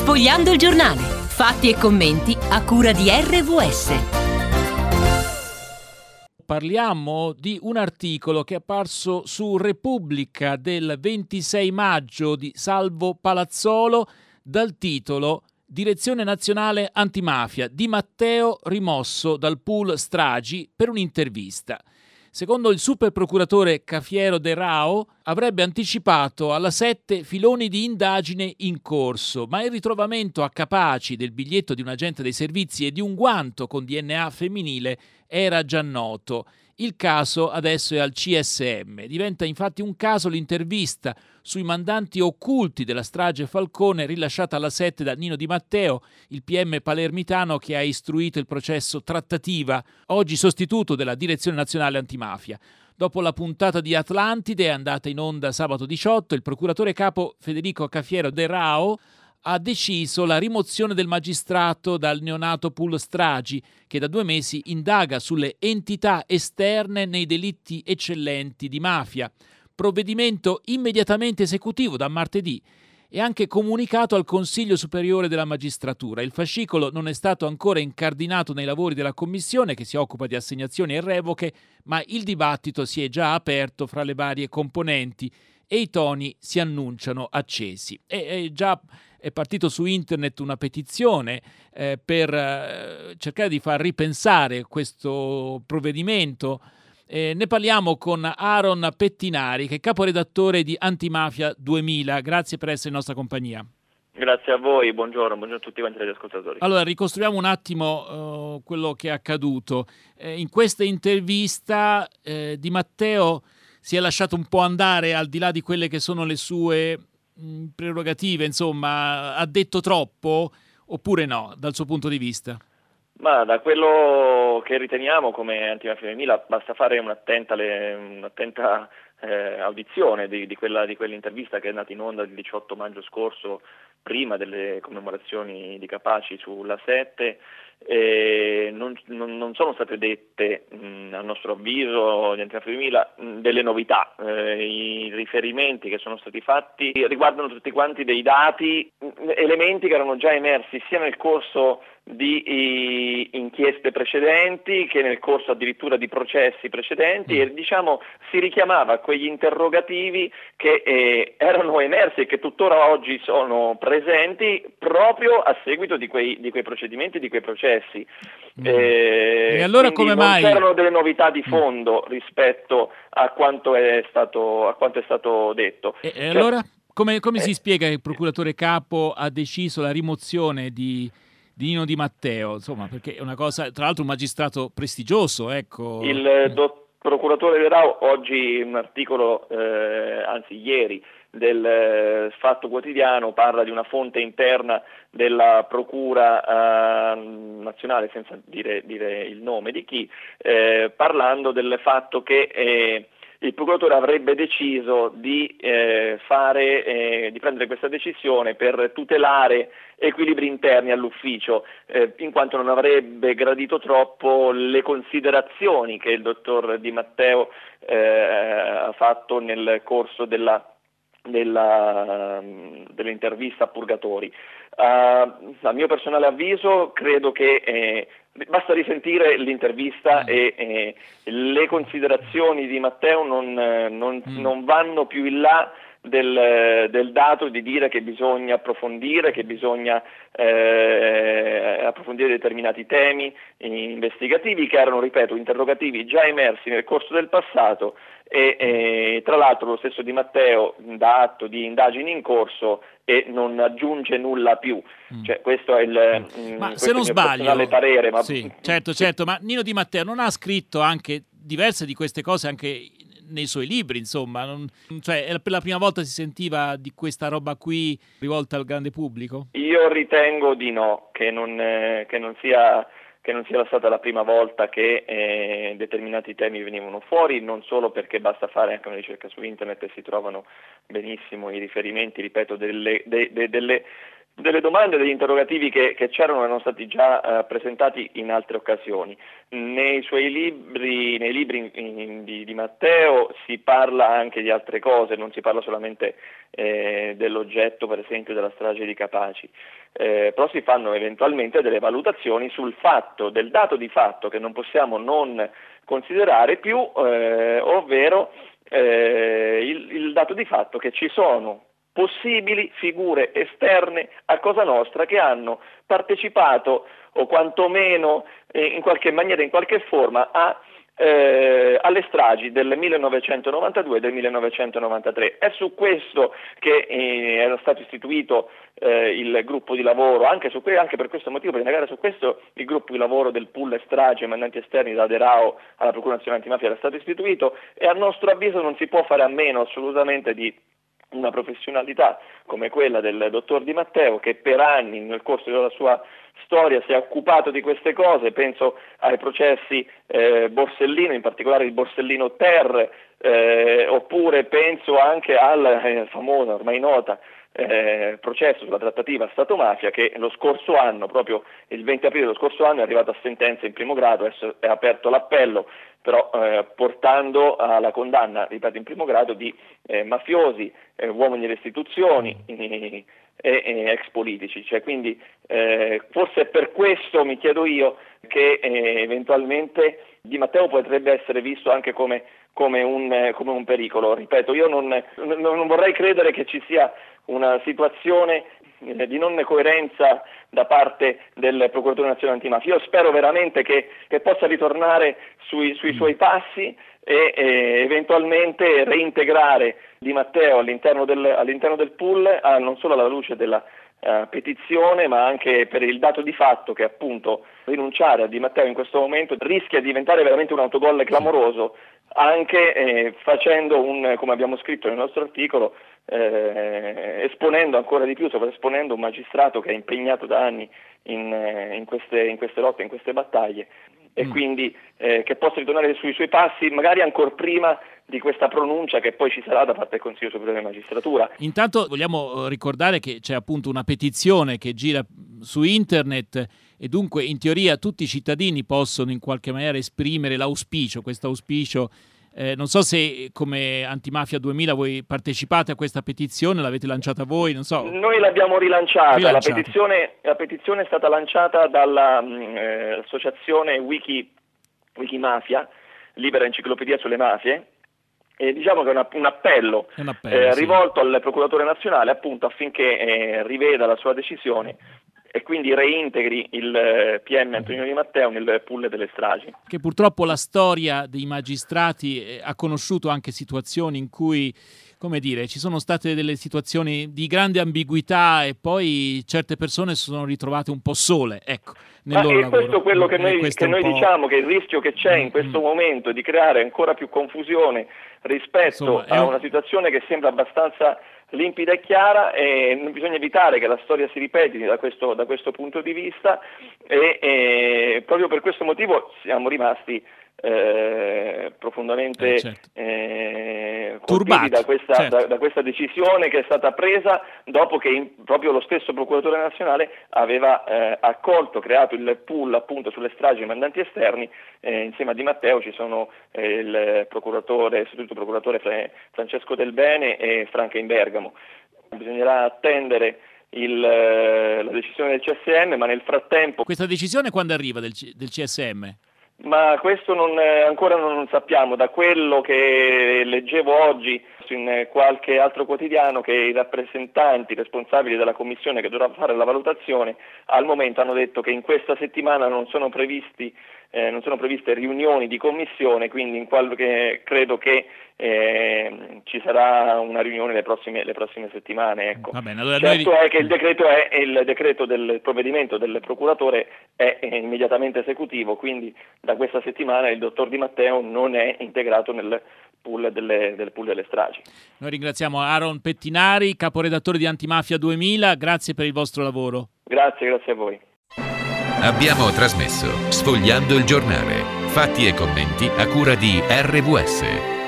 Sfogliando il giornale. Fatti e commenti a cura di RVS. Parliamo di un articolo che è apparso su Repubblica del 26 maggio di Salvo Palazzolo dal titolo Direzione Nazionale Antimafia di Matteo rimosso dal pool stragi per un'intervista. Secondo il super procuratore Cafiero De Rao, avrebbe anticipato alla 7 filoni di indagine in corso, ma il ritrovamento a Capaci del biglietto di un agente dei servizi e di un guanto con DNA femminile era già noto. Il caso adesso è al CSM. Diventa infatti un caso l'intervista sui mandanti occulti della strage Falcone rilasciata alla 7 da Nino Di Matteo, il PM palermitano che ha istruito il processo trattativa, oggi sostituto della Direzione Nazionale Antimafia. Dopo la puntata di Atlantide, andata in onda sabato 18, il procuratore capo Federico Cafiero De Rao ha deciso la rimozione del magistrato dal neonato pool stragi, che da due mesi indaga sulle entità esterne nei delitti eccellenti di mafia. Provvedimento immediatamente esecutivo da martedì e anche comunicato al Consiglio Superiore della Magistratura. Il fascicolo non è stato ancora incardinato nei lavori della Commissione che si occupa di assegnazioni e revoche, ma il dibattito si è già aperto fra le varie componenti e i toni si annunciano accesi. E, e già è partito su internet una petizione eh, per eh, cercare di far ripensare questo provvedimento. Eh, ne parliamo con Aaron Pettinari, che è caporedattore di Antimafia 2000. Grazie per essere in nostra compagnia. Grazie a voi, buongiorno, buongiorno a tutti quanti gli ascoltatori. Allora, ricostruiamo un attimo uh, quello che è accaduto. Eh, in questa intervista eh, Di Matteo si è lasciato un po' andare al di là di quelle che sono le sue prerogative, insomma, ha detto troppo oppure no, dal suo punto di vista? Ma da quello che riteniamo come antimafia femminile basta fare un'attenta, le, un'attenta eh, audizione di, di, quella, di, quell'intervista che è andata in onda il 18 maggio scorso, prima delle commemorazioni di Capaci sulla 7 eh, non, non, non, sono state dette mh, a nostro avviso di Antina Femminile delle novità, eh, i riferimenti che sono stati fatti riguardano tutti quanti dei dati, mh, elementi che erano già emersi sia nel corso di inchieste precedenti che nel corso addirittura di processi precedenti e diciamo si richiamava a quegli interrogativi che eh, erano emersi e che tuttora oggi sono presenti proprio a seguito di quei, di quei procedimenti, di quei processi. Mm. Eh, e allora come mai? c'erano delle novità di mm. fondo rispetto a quanto è stato, a quanto è stato detto. E, cioè, allora come, come eh, si spiega che il procuratore capo ha deciso la rimozione di di Nino Di Matteo, insomma, perché è una cosa, tra l'altro un magistrato prestigioso, ecco. Il dottor procuratore Verao oggi un articolo, eh, anzi ieri, del eh, Fatto Quotidiano parla di una fonte interna della Procura eh, nazionale, senza dire, dire, il nome di chi, eh, parlando del fatto che eh, il procuratore avrebbe deciso di, eh, fare, eh, di prendere questa decisione per tutelare equilibri interni all'ufficio, in quanto non avrebbe gradito troppo le considerazioni che il dottor Di Matteo ha fatto nel corso della della, dell'intervista a Purgatori. Uh, a mio personale avviso credo che eh, basta risentire l'intervista mm. e eh, le considerazioni di Matteo non, non, mm. non vanno più in là del, del, dato di dire che bisogna approfondire, che bisogna eh, approfondire determinati temi investigativi che erano, ripeto, interrogativi già emersi nel corso del passato e, e tra l'altro lo stesso Di Matteo dà atto di indagini in corso e non aggiunge nulla più. Mm. Cioè, questo è il, mm. ma se non sbaglio, parere. Ma... Sì, certo, certo, ma Nino Di Matteo non ha scritto anche diverse di queste cose anche nei suoi libri, insomma, non, cioè per la prima volta si sentiva di questa roba qui rivolta al grande pubblico? Io ritengo di no, che non, eh, che non sia che non sia stata la prima volta che eh, determinati temi venivano fuori, non solo perché basta fare anche una ricerca su internet e si trovano benissimo i riferimenti, ripeto, delle, de, de, delle delle domande e degli interrogativi che, che c'erano erano stati già eh, presentati in altre occasioni. Nei suoi libri, nei libri in, in, di, di, Matteo si parla anche di altre cose, non si parla solamente eh, dell'oggetto, per esempio, della strage di Capaci, eh, però si fanno eventualmente delle valutazioni sul fatto, del dato di fatto che non possiamo non considerare più, eh, ovvero eh, il, il dato di fatto che ci sono possibili figure esterne a Cosa Nostra che hanno partecipato o quantomeno eh, in qualche maniera, in qualche forma a eh, alle stragi del 1992 e del 1993. È su questo che eh, era stato istituito eh, il gruppo di lavoro, anche, que- anche, per questo motivo, per indagare su questo, il gruppo di lavoro del pool stragi e mandanti esterni da Derao alla Procura Nazionale Antimafia era stato istituito e a nostro avviso non si può fare a meno assolutamente di una professionalità come quella del dottor Di Matteo che per anni nel corso della sua storia si è occupato di queste cose, penso ai processi eh, Borsellino, in particolare il Borsellino Ter, eh, oppure penso anche alla eh, famosa, ormai nota, eh, processo sulla trattativa Stato-mafia che lo scorso anno, proprio il 20 aprile dello scorso anno, è arrivato a sentenza in primo grado, adesso è aperto l'appello, però eh, portando alla condanna, ripeto, in primo grado di eh, mafiosi, eh, uomini delle istituzioni e, ex politici. Cioè, quindi eh, forse è per questo, mi chiedo io, che eh, eventualmente Di Matteo potrebbe essere visto anche come, come, un, come un, pericolo. Ripeto, io non, non vorrei credere che ci sia una situazione eh, di non coerenza da parte del procuratore nazionale antimafia. Io spero veramente che, che possa ritornare sui, sui, suoi passi e, e eventualmente reintegrare Di Matteo all'interno del, all'interno del pool, ah, non solo alla luce della uh, petizione, ma anche per il dato di fatto che appunto rinunciare a Di Matteo in questo momento rischia di diventare veramente un autogol clamoroso anche eh, facendo un, come abbiamo scritto nel nostro articolo, eh, esponendo ancora di più, esponendo un magistrato che è impegnato da anni in, eh, in, queste, in queste, lotte, in queste battaglie e mm. quindi eh, che possa ritornare sui suoi passi magari ancora prima di questa pronuncia che poi ci sarà da parte del Consiglio Superiore di Magistratura. Intanto vogliamo eh, ricordare che c'è appunto una petizione che gira su internet e dunque in teoria tutti i cittadini possono in qualche maniera esprimere l'auspicio, questo auspicio eh, non so se come Antimafia 2000 voi partecipate a questa petizione, l'avete lanciata voi, non so. Noi l'abbiamo rilanciata, rilanciata. La, petizione, la, petizione, è stata lanciata dall'associazione mm, eh, Wiki, Wikimafia, Libera Enciclopedia sulle Mafie, e diciamo che è una, un appello, un appello eh, sì. rivolto al procuratore nazionale appunto affinché eh, riveda la sua decisione e quindi reintegri il eh, PM Antonio Di Matteo nel pool delle stragi. Che purtroppo la storia dei magistrati eh, ha conosciuto anche situazioni in cui come dire, ci sono state delle situazioni di grande ambiguità e poi certe persone si sono ritrovate un po' sole, ecco, nel Ma loro è questo lavoro. quello che noi, che noi diciamo, che il rischio che c'è in questo momento di creare ancora più confusione rispetto Insomma, a una situazione che sembra abbastanza limpida e chiara e bisogna evitare che la storia si ripeti da questo, da questo punto di vista e, e, proprio per questo motivo siamo rimasti eh, profondamente eh, certo. eh, turbati da questa, certo. da, da questa, decisione che è stata presa dopo che in, proprio lo stesso procuratore nazionale aveva eh, accolto, creato il pool appunto sulle stragi mandanti esterni, eh, insieme a Di Matteo ci sono il procuratore, istituto procuratore Francesco Del Bene e Franca in Bergamo. Bisognerà attendere il, la decisione del CSM, ma nel frattempo... Questa decisione quando arriva del, del CSM? Ma questo non, eh, ancora non sappiamo, da quello che leggevo oggi in qualche altro quotidiano che i rappresentanti responsabili della commissione che dovrà fare la valutazione al momento hanno detto che in questa settimana non sono previsti eh, non sono previste riunioni di commissione, quindi in qualche, credo che eh, ci sarà una riunione le prossime, le prossime settimane. Ecco. Bene, allora certo noi... è che il decreto, è, il decreto del provvedimento del procuratore è immediatamente esecutivo, quindi da questa settimana il dottor Di Matteo non è integrato nel pool delle, del pool delle stragi. Noi ringraziamo Aaron Pettinari, caporedattore di Antimafia 2000, grazie per il vostro lavoro. Grazie, grazie a voi. Abbiamo trasmesso Sfogliando il giornale. Fatti e commenti a cura di RVS.